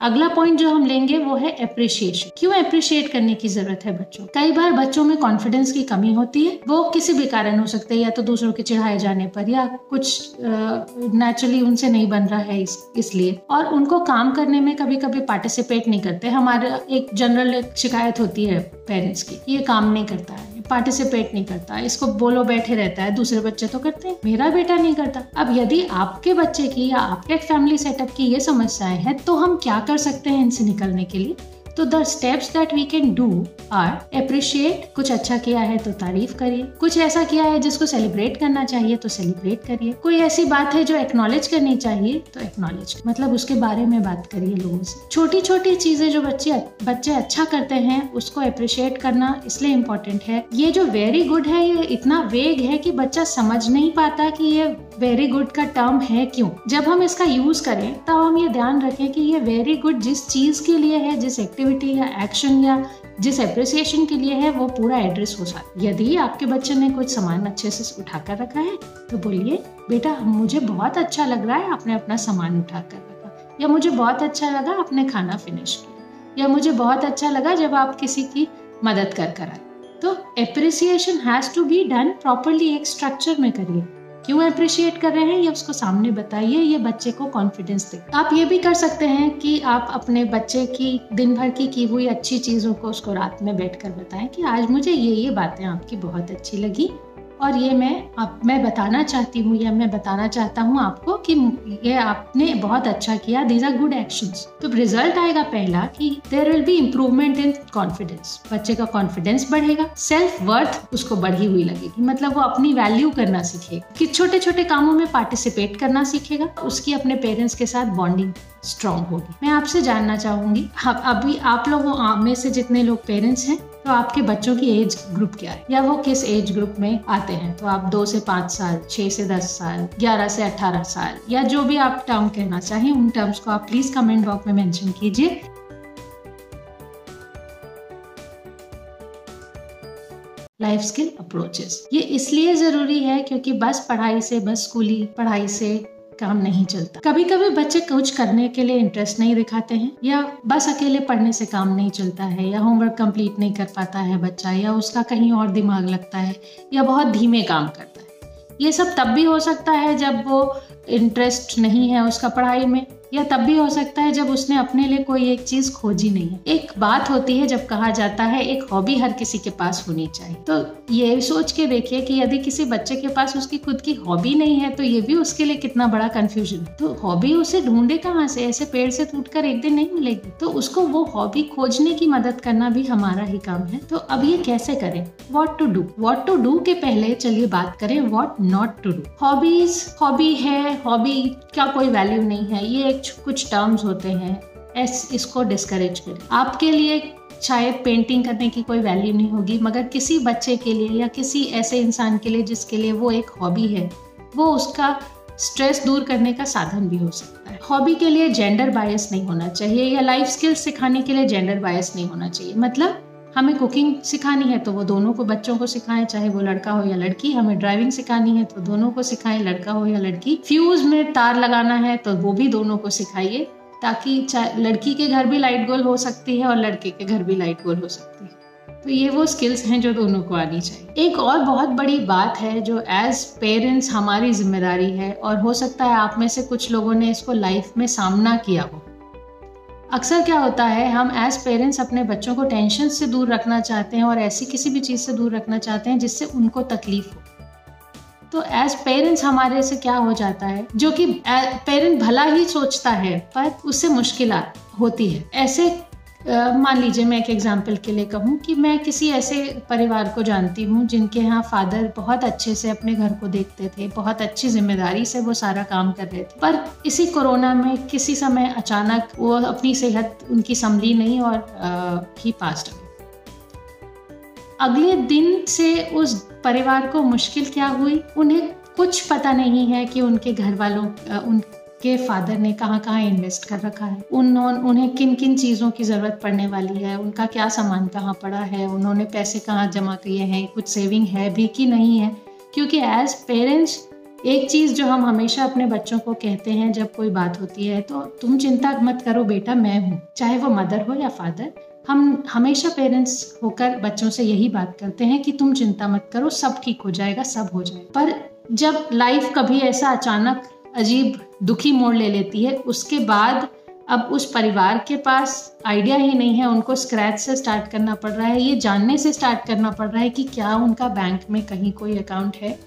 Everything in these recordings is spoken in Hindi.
अगला पॉइंट जो हम लेंगे वो है अप्रिशिएशन क्यों अप्रिशिएट करने की ज़रूरत है बच्चों? कई बार बच्चों में कॉन्फिडेंस की कमी होती है। वो किसी भी कारण हो सकते हैं या तो दूसरों के चिढ़ाए जाने पर या कुछ नेचुरली उनसे नहीं बन रहा है इस, इसलिए। और उनको काम करने में कभी कभी पार्टिसिपेट नहीं करते। हमारे एक जनरल शिकायत होती है पेरेंट्स की ये काम नहीं करता है। पार्टिसिपेट नहीं करता। इसको बोलो बैठे रहता है, दूसरे बच्चे तो करते हैं। मेरा बेटा नहीं करता। अब यदि आपके बच्चे की या आपके फैमिली सेटअप की ये समस्याएँ हैं तो हम क्या कर सकते हैं इनसे निकलने के लिए? तो the steps that we can do are appreciate कुछ अच्छा किया है तो तारीफ़ करिए। कुछ ऐसा किया है जिसको सेलिब्रेट करना चाहिए तो सेलिब्रेट करिए। कोई ऐसी बात है जो एक्नॉलेज करनी चाहिए तो एक्नॉलेज मतलब उसके बारे में बात करिए लोगों से। छोटी छोटी चीज़ें जो बच्चे बच्चे अच्छा करते हैं, उसको अप्रिशिएट करना इसलिए इम्पोर्टेंट है। ये जो वेरी गुड है, ये इतना वेग है कि बच्चा समझ नहीं पाता कि ये वेरी गुड का टर्म है क्यों। जब हम इसका यूज़ करें, तब हम ये ध्यान रखें कि ये वेरी गुड जिस चीज़ के लिए है, जिस एक्टिविटी या एक्शन या जिस अप्रिसिएशन के लिए है, वो पूरा एड्रेस हो सकता यदि आपके बच्चे ने कुछ सामान अच्छे से उठा कर रखा है तो बोलिए, बेटा, मुझे बहुत अच्छा लग रहा है आपने अपना सामान उठा कर रखा। या मुझे बहुत अच्छा लगा आपने खाना फिनिश किया। या मुझे बहुत अच्छा लगा जब आप किसी की मदद कर कर आए। तो appreciation has to be done properly एक स्ट्रक्चर में करिए। क्यों अप्रिशिएट कर रहे हैं? ये उसको सामने बताइए, ये बच्चे को कॉन्फिडेंस दे। आप ये भी कर सकते हैं कि आप अपने बच्चे की दिन भर की की हुई अच्छी चीज़ों को उसको रात में बैठ कर बताएँ कि आज मुझे ये ये बातें आपकी बहुत अच्छी लगी। और ये मैं आप, मैं बताना चाहती हूँ, या मैं बताना चाहता हूँ आपको कि ये आपने बहुत अच्छा किया। दीज आर गुड एक्शन तो रिज़ल्ट आएगा पहला कि there will be improvement in confidence बच्चे का कॉन्फिडेंस बढ़ेगा सेल्फ वर्थ उसको बढ़ी हुई लगेगी। मतलब वो अपनी वैल्यू करना सीखेगा, कि छोटे छोटे कामों में पार्टिसिपेट करना सीखेगा, उसकी अपने पेरेंट्स के साथ बॉन्डिंग स्ट्रांग होगी। मैं आपसे जानना चाहूँगी अभी आप लोगों में से जितने लोग पेरेंट्स हैं तो आपके बच्चों की एज ग्रुप क्या है? या वो किस एज ग्रुप में आते हैं? तो आप दो से पाँच साल, छह से दस साल, ग्यारह से अठारह साल, या जो भी आप टर्म कहना चाहें, उन टर्म्स को आप प्लीज़ कमेंट बॉक्स में मेंशन कीजिए। लाइफ स्किल अप्रोचेस ये इसलिए ज़रूरी है क्योंकि बस पढ़ाई से, बस स्कूली पढ़ाई से काम नहीं चलता। कभी कभी बच्चे कुछ करने के लिए इंटरेस्ट नहीं दिखाते हैं, या बस अकेले पढ़ने से काम नहीं चलता है, या होमवर्क कंप्लीट नहीं कर पाता है बच्चा, या उसका कहीं और दिमाग लगता है, या बहुत धीमे काम करता है। ये सब तब भी हो सकता है जब वो इंटरेस्ट नहीं है उसका पढ़ाई में। या तब भी हो सकता है जब उसने अपने लिए कोई एक चीज़ खोजी नहीं है। एक बात होती है जब कहा जाता है, एक हॉबी हर किसी के पास होनी चाहिए। तो ये सोच के देखिए कि यदि किसी बच्चे के पास उसकी खुद की हॉबी नहीं है तो ये भी उसके लिए कितना बड़ा कंफ्यूजन तो हॉबी उसे ढूंढे कहाँ से? ऐसे पेड़ से टूट एक दिन नहीं मिलेगी। तो उसको वो हॉबी खोजने की मदद करना भी हमारा ही काम है। तो अब ये कैसे करें? What to do what to do के पहले चलिए बात करें what not to do hobbies hobby है हॉबी का कोई वैल्यू नहीं है। ये एक कुछ टर्म्स होते हैं एस इसको डिस्करेज करें। आपके लिए शायद पेंटिंग करने की कोई वैल्यू नहीं होगी, मगर किसी बच्चे के लिए या किसी ऐसे इंसान के लिए जिसके लिए वो एक हॉबी है, वो उसका स्ट्रेस दूर करने का साधन भी हो सकता है। हॉबी के लिए जेंडर बायस नहीं होना चाहिए या लाइफ स्किल्स सिखाने के लिए जेंडर बायस नहीं होना चाहिए। मतलब हमें कुकिंग सिखानी है तो वो दोनों को बच्चों को सिखाएँ, चाहे वो लड़का हो या लड़की। हमें ड्राइविंग सिखानी है तो दोनों को सिखाएँ, लड़का हो या लड़की। फ्यूज में तार लगाना है तो वो भी दोनों को सिखाइए, ताकि लड़की के घर भी लाइट गोल हो सकती है और लड़के के घर भी लाइट गोल हो सकती है। तो ये वो स्किल्स हैं जो दोनों को आनी चाहिए। एक और बहुत बड़ी बात है जो एज पेरेंट्स हमारी ज़िम्मेदारी है, और हो सकता है आप में से कुछ लोगों ने इसको लाइफ में सामना किया हो। अक्सर क्या होता है, हम एज पेरेंट्स अपने बच्चों को टेंशन से दूर रखना चाहते हैं और ऐसी किसी भी चीज़ से दूर रखना चाहते हैं जिससे उनको तकलीफ़ हो। तो एज पेरेंट्स हमारे से क्या हो जाता है, जो कि पेरेंट भला ही सोचता है, पर उससे मुश्किल होती है। ऐसे मान लीजिए मैं एक एग्ज़ाम्पल के लिए कहूँ कि मैं किसी ऐसे परिवार को जानती हूँ जिनके यहाँ फादर बहुत अच्छे से अपने घर को देखते थे, बहुत अच्छी ज़िम्मेदारी से वो सारा काम कर रहे थे। पर इसी कोरोना में किसी समय अचानक वो अपनी सेहत उनकी संभली नहीं और ही पास्ट अगले दिन से उस परिवार को मुश्किल क्या हुई? उन्हें कुछ पता नहीं है कि उनके घर वालों उन के फादर ने कहाँ कहाँ इन्वेस्ट कर रखा है? उन उन्हें किन किन चीज़ों की ज़रूरत पड़ने वाली है? उनका क्या सामान कहाँ पड़ा है? उन्होंने पैसे कहाँ जमा किए हैं? कुछ सेविंग है भी कि नहीं है? क्योंकि एज पेरेंट्स एक चीज़ जो हम हमेशा अपने बच्चों को कहते हैं, जब कोई बात होती है तो तुम चिंता मत करो बेटा, मैं हूँ। चाहे वो मदर हो या फादर हम हमेशा पेरेंट्स होकर बच्चों से यही बात करते हैं कि तुम चिंता मत करो, सब ठीक हो जाएगा, सब हो जाएगा। पर जब लाइफ कभी ऐसा अचानक, अजीब दुखी मोड़ ले लेती है। उसके बाद अब उस परिवार के पास आइडिया ही नहीं है। उनको स्क्रैच से स्टार्ट करना पड़ रहा है। ये जानने से स्टार्ट करना पड़ रहा है कि क्या उनका बैंक में कहीं कोई अकाउंट है?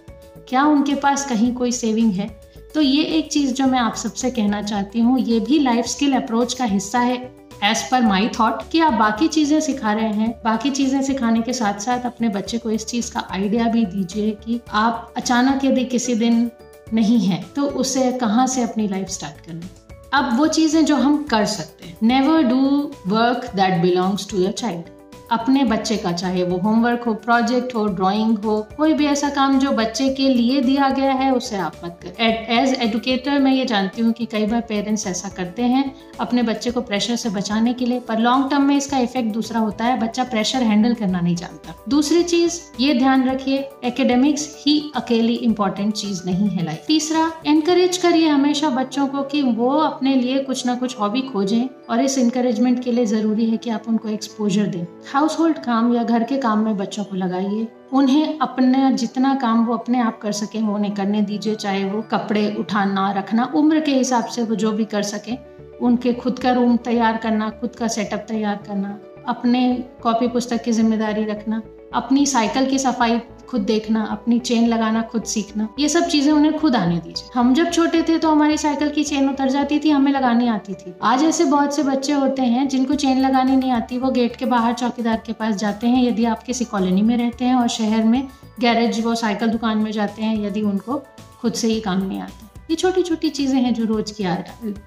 क्या उनके पास कहीं कोई सेविंग है? तो ये एक चीज़ जो मैं आप सबसे कहना चाहती हूँ, ये भी लाइफ स्किल अप्रोच का हिस्सा है। एज पर माई थॉट कि आप बाकी चीज़ें सिखा रहे हैं। बाकी चीज़ें सिखाने के साथ साथ अपने बच्चे को इस चीज़ का आइडिया भी दीजिए कि आप अचानक यदि किसी दिन नहीं है तो उसे कहाँ से अपनी लाइफ स्टार्ट करनी? अब वो चीज़ें जो हम कर सकते हैं। Never do work that belongs to your child अपने बच्चे का, चाहे वो होमवर्क हो प्रोजेक्ट हो ड्राइंग हो, कोई भी ऐसा काम जो बच्चे के लिए दिया गया है, उसे आप मत कर। एज एडुकेटर मैं ये जानती हूँ कि कई बार पेरेंट्स ऐसा करते हैं अपने बच्चे को प्रेशर से बचाने के लिए, पर लॉन्ग टर्म में इसका इफ़ेक्ट दूसरा होता है, बच्चा प्रेशर हैंडल करना नहीं जानता। दूसरी चीज़, ये ध्यान रखिए एकेडमिक्स ही अकेली इंपॉर्टेंट चीज़ नहीं है लाइफ तीसरा एनकरेज करिए हमेशा बच्चों को कि वो अपने लिए कुछ ना कुछ हॉबी खोजें, और इस इंकरेजमेंट के लिए ज़रूरी है कि आप उनको एक्सपोजर दें। हाउस होल्ड काम या घर के काम में बच्चों को लगाइए। उन्हें अपना जितना काम वो अपने आप कर सके, वो उन्हें करने दीजिए, चाहे वो कपड़े उठाना, रखना, उम्र के हिसाब से वो जो भी कर सके। उनके खुद का रूम तैयार करना, खुद का सेटअप तैयार करना, अपने कॉपी पुस्तक की ज़िम्मेदारी रखना अपनी साइकिल की सफ़ाई खुद देखना, अपनी चेन लगाना, खुद सीखना, ये सब चीज़ें उन्हें खुद आने दीजिए। हम जब छोटे थे तो हमारी साइकिल की चेन उतर जाती थी, हमें लगानी आती थी। आज ऐसे बहुत से बच्चे होते हैं जिनको चेन लगानी नहीं आती, वो गेट के बाहर चौकीदार के पास जाते हैं यदि आप किसी कॉलोनी में रहते हैं और शहर में गैरेज वो साइकिल दुकान में जाते हैं यदि उनको खुद से ही काम नहीं आता। ये छोटी छोटी चीज़ें हैं जो रोज की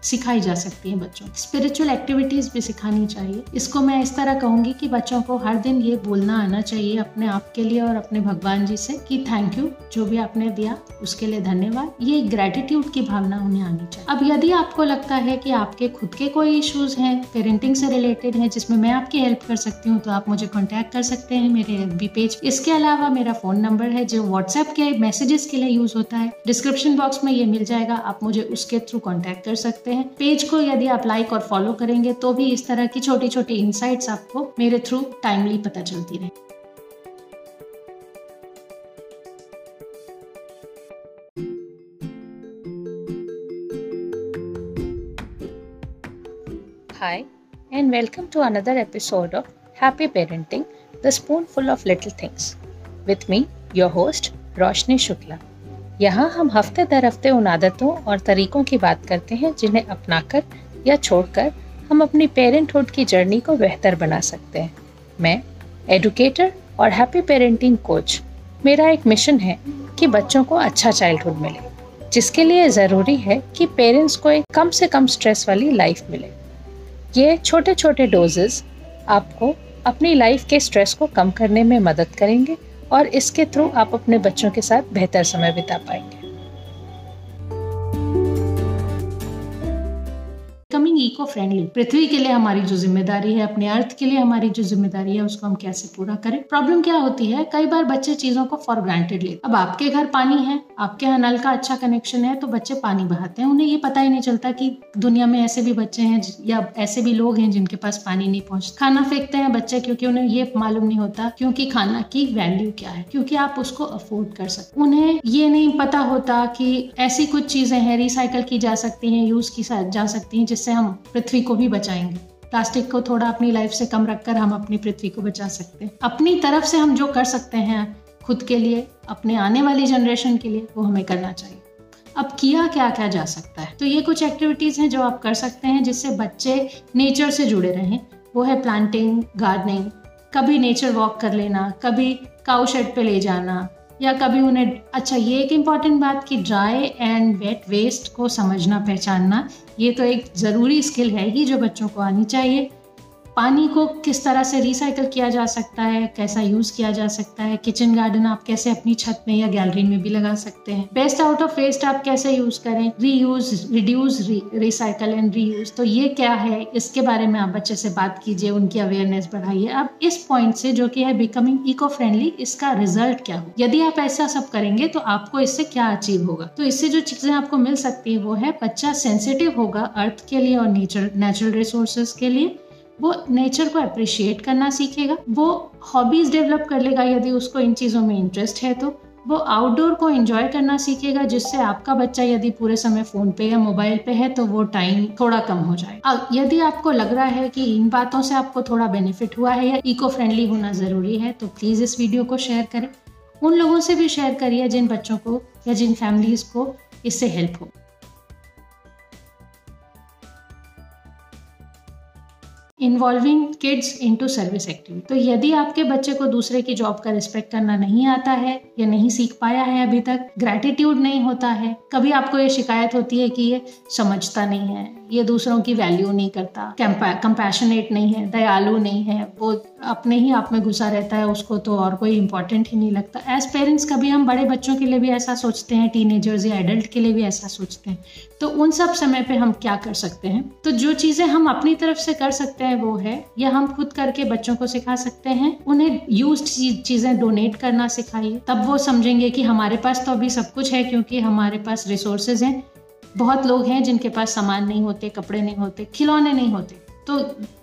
सिखाई जा सकती हैं बच्चों स्पिरिचुअल एक्टिविटीज़ भी सिखानी चाहिए। इसको मैं इस तरह कहूँगी कि बच्चों को हर दिन ये बोलना आना चाहिए अपने आप के लिए और अपने भगवान जी से कि थैंक यू जो भी आपने दिया, उसके लिए धन्यवाद। ये ग्रेटिट्यूड की भावना उन्हें आनी चाहिए। अब यदि आपको लगता है कि आपके खुद के कोई इश्यूज़ हैं पेरेंटिंग से रिलेटेड है, जिसमें मैं आपकी हेल्प कर सकती हूँ तो आप मुझे कॉन्टेक्ट कर सकते हैं मेरे एफ़ पेज इसके अलावा मेरा फ़ोन नंबर है, जो व्हाट्सएप के मैसेजेस के लिए यूज़ होता है। डिस्क्रिप्शन बॉक्स में ये मिल जाएगा आप मुझे उसके थ्रू कॉन्टेक्ट कर सकते हैं पेज को यदि आप लाइक और फॉलो करेंगे तो भी इस तरह की छोटी छोटी इंसाइट्स आपको मेरे थ्रू टाइमली पता चलती रहे Hi, and welcome to another episode of Happy Parenting The Spoonful of Little Things. With me, your host, Roshni Shukla. यहाँ हम हफ़्ते दर हफ़्ते उन आदतों और तरीकों की बात करते हैं, जिन्हें अपनाकर या छोड़कर हम अपनी पेरेंटहुड की जर्नी को बेहतर बना सकते हैं। मैं, एडुकेटर और हैप्पी पेरेंटिंग कोच, मेरा एक मिशन है कि बच्चों को अच्छा चाइल्डहुड मिले, जिसके लिए ज़रूरी है कि पेरेंट्स को एक कम से कम स्ट्रेस वाली लाइफ मिले। ये छोटे छोटे डोजेस आपको अपनी लाइफ के स्ट्रेस को कम करने में मदद करेंगे और इसके थ्रू आप अपने बच्चों के साथ बेहतर समय बिता पाएँगे। इको फ्रेंडली पृथ्वी के लिए हमारी जो ज़िम्मेदारी है, अपने अर्थ के लिए हमारी जो ज़िम्मेदारी है, उसको हम कैसे पूरा करें? प्रॉब्लम क्या होती है? कई बार बच्चे चीज़ों को फॉर ग्रांटेड लेते अब आपके घर पानी है, आपके यहाँ नल का अच्छा कनेक्शन है तो बच्चे पानी बहाते हैं। उन्हें ये पता ही नहीं चलता कि दुनिया में ऐसे भी बच्चे हैं, या ऐसे भी लोग हैं जिनके पास पानी नहीं पहुँचता। खाना फेंकते हैं बच्चे, क्योंकि उन्हें ये मालूम नहीं होता, क्योंकि खाना की वैल्यू क्या है, क्योंकि आप उसको अफोर्ड कर सकते उन्हें ये नहीं पता होता कि ऐसी कुछ चीज़ें हैं रिसाइकल की जा सकती हैं यूज़ की जा सकती हैं, जिससे हम पृथ्वी को भी बचाएँगे। प्लास्टिक को थोड़ा अपनी लाइफ से कम रखकर हम अपनी पृथ्वी को बचा सकते हैं। अपनी तरफ़ से हम जो कर सकते हैं खुद के लिए, अपने आने वाली जनरेशन के लिए, वो हमें करना चाहिए। अब किया क्या क्या जा सकता है? तो ये कुछ एक्टिविटीज़ हैं जो आप कर सकते हैं जिससे बच्चे नेचर से जुड़े रहें। वो है प्लांटिंग गार्डनिंग कभी नेचर वॉक कर लेना, कभी काउ शेड पे ले जाना या कभी उन्हें अच्छा ये एक इंपॉर्टेंट बात कि ड्राई एंड वेट वेस्ट को समझना, पहचानना, ये तो एक ज़रूरी स्किल है ही जो बच्चों को आनी चाहिए। पानी को किस तरह से रिसाइकल किया जा सकता है, कैसा यूज़ किया जा सकता है किचन गार्डन आप कैसे अपनी छत में या गैलरी में भी लगा सकते हैं। बेस्ट आउट ऑफ़ वेस्ट आप कैसे यूज़ करें? Reuse reduce recycle and reuse तो ये क्या है? इसके बारे में आप बच्चे से बात कीजिए, उनकी अवेयरनेस बढ़ाइए। अब इस पॉइंट से जो कि है बिकमिंग इको फ्रेंडली इसका रिज़ल्ट क्या हो? यदि आप ऐसा सब करेंगे तो आपको इससे क्या अचीव होगा? तो इससे जो चीज़ें आपको मिल सकती है वो है, बच्चा सेंसिटिव होगा अर्थ के लिए और नेचर नेचुरल रिसोर्सेज के लिए। वो नेचर को अप्रिशिएट करना सीखेगा। वो हॉबीज डेवलप कर लेगा यदि उसको इन चीज़ों में इंटरेस्ट है तो। वो आउटडोर को एंजॉय करना सीखेगा, जिससे आपका बच्चा यदि पूरे समय फ़ोन पे या मोबाइल पे है तो वो टाइम थोड़ा कम हो जाए। यदि आपको लग रहा है कि इन बातों से आपको थोड़ा बेनिफिट हुआ है या इको फ्रेंडली होना ज़रूरी है तो प्लीज़ इस वीडियो को शेयर करें। उन लोगों से भी शेयर करिए जिन बच्चों को या जिन फैमिलीज़ को इससे हेल्प हो। Involving kids into service activity तो यदि आपके बच्चे को दूसरे की जॉब का रिस्पेक्ट करना नहीं आता है या नहीं सीख पाया है अभी तक ग्रेटिट्यूड नहीं होता है, कभी आपको ये शिकायत होती है कि ये समझता नहीं है, ये दूसरों की वैल्यू नहीं करता कंपैशनेट नहीं है, दयालु नहीं है, वो अपने ही आप में घुसा रहता है, उसको तो और कोई इंपॉर्टेंट ही नहीं लगता। एज पेरेंट्स कभी हम बड़े बच्चों के लिए भी ऐसा सोचते हैं टीनेजर्स या एडल्ट के लिए भी ऐसा सोचते हैं। तो उन सब समय पे हम क्या कर सकते हैं? तो जो चीज़ें हम अपनी तरफ़ से कर सकते हैं वो है, या हम खुद करके बच्चों को सिखा सकते हैं, उन्हें यूज़ चीज़ें डोनेट करना सिखाइए। तब वो समझेंगे कि हमारे पास तो अभी सब कुछ है, क्योंकि हमारे पास रिसोर्सेज हैं। बहुत लोग हैं जिनके पास सामान नहीं होते, कपड़े नहीं होते, खिलौने नहीं होते। तो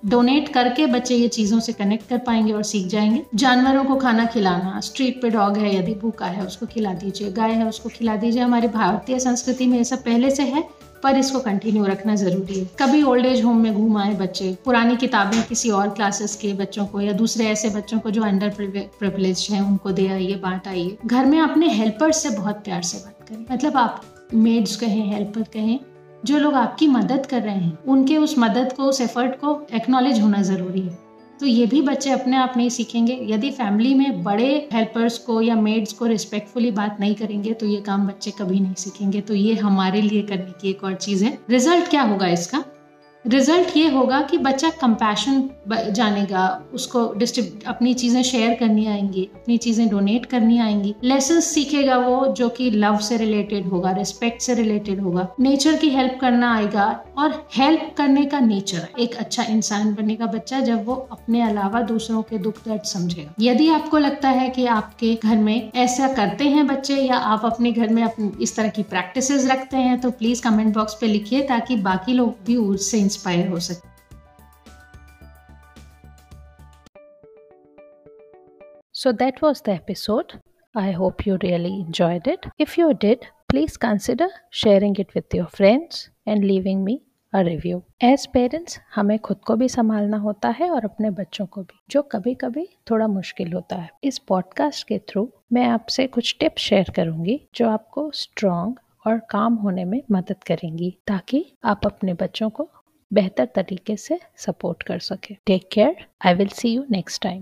डोनेट करके बच्चे ये चीज़ों से कनेक्ट कर पाएँगे और सीख जाएँगे। जानवरों को खाना खिलाना स्ट्रीट पे डॉग है, यदि भूखा है, उसको खिला दीजिए। गाय है, उसको खिला दीजिए। हमारी भारतीय संस्कृति में ये सब पहले से है, पर इसको कंटिन्यू रखना ज़रूरी है। कभी ओल्ड एज होम में घूम आए बच्चे, पुरानी किताबें किसी और क्लासेस के बच्चों को या दूसरे ऐसे बच्चों को जो अंडर प्रिविलेज हैं, उनको दे आइए, बांट आइए। घर में अपने हेल्पर से बहुत प्यार से बात करें मतलब आप मेड्स कहें हेल्पर कहें जो लोग आपकी मदद कर रहे हैं, उनके उस मदद को, उस एफर्ट को एक्नॉलेज होना ज़रूरी है। तो ये भी बच्चे अपने आप नहीं सीखेंगे। यदि फैमिली में बड़े हेल्पर्स को या मेड्स को रिस्पेक्टफुली बात नहीं करेंगे तो ये काम बच्चे कभी नहीं सीखेंगे। तो ये हमारे लिए करने की एक और चीज़ है। रिज़ल्ट क्या होगा इसका? रिज़ल्ट ये होगा कि बच्चा कंपैशन जानेगा, उसको अपनी चीज़ें शेयर करनी आएँगी, अपनी चीज़ें डोनेट करनी आएँगी। लेसन सीखेगा वो, जो कि लव से रिलेटेड होगा रिस्पेक्ट से रिलेटेड होगा। नेचर की हेल्प करना आएगा, और हेल्प करने का नेचर एक अच्छा इंसान बनेगा बच्चा जब वो अपने अलावा दूसरों के दुख दर्द समझेगा। यदि आपको लगता है कि आपके घर में ऐसा करते हैं बच्चे, या आप अपने घर में इस तरह की प्रैक्टिस रखते हैं तो प्लीज़ कमेंट बॉक्स पे लिखिए, ताकि बाकी लोग भी उससे इंस्पायर हो सके। So that was the episode I hope you really enjoyed it if you did please consider sharing it with your friends and leaving me a review as parents हमें खुद को भी संभालना होता है और अपने बच्चों को भी, जो कभी कभी थोड़ा मुश्किल होता है। इस पॉडकास्ट के थ्रू मैं आपसे कुछ टिप्स शेयर करूँगी, जो आपको स्ट्रॉन्ग और काम होने में मदद करेंगी, ताकि आप अपने बच्चों को बेहतर तरीके से सपोर्ट कर सके। Take care I will see you next time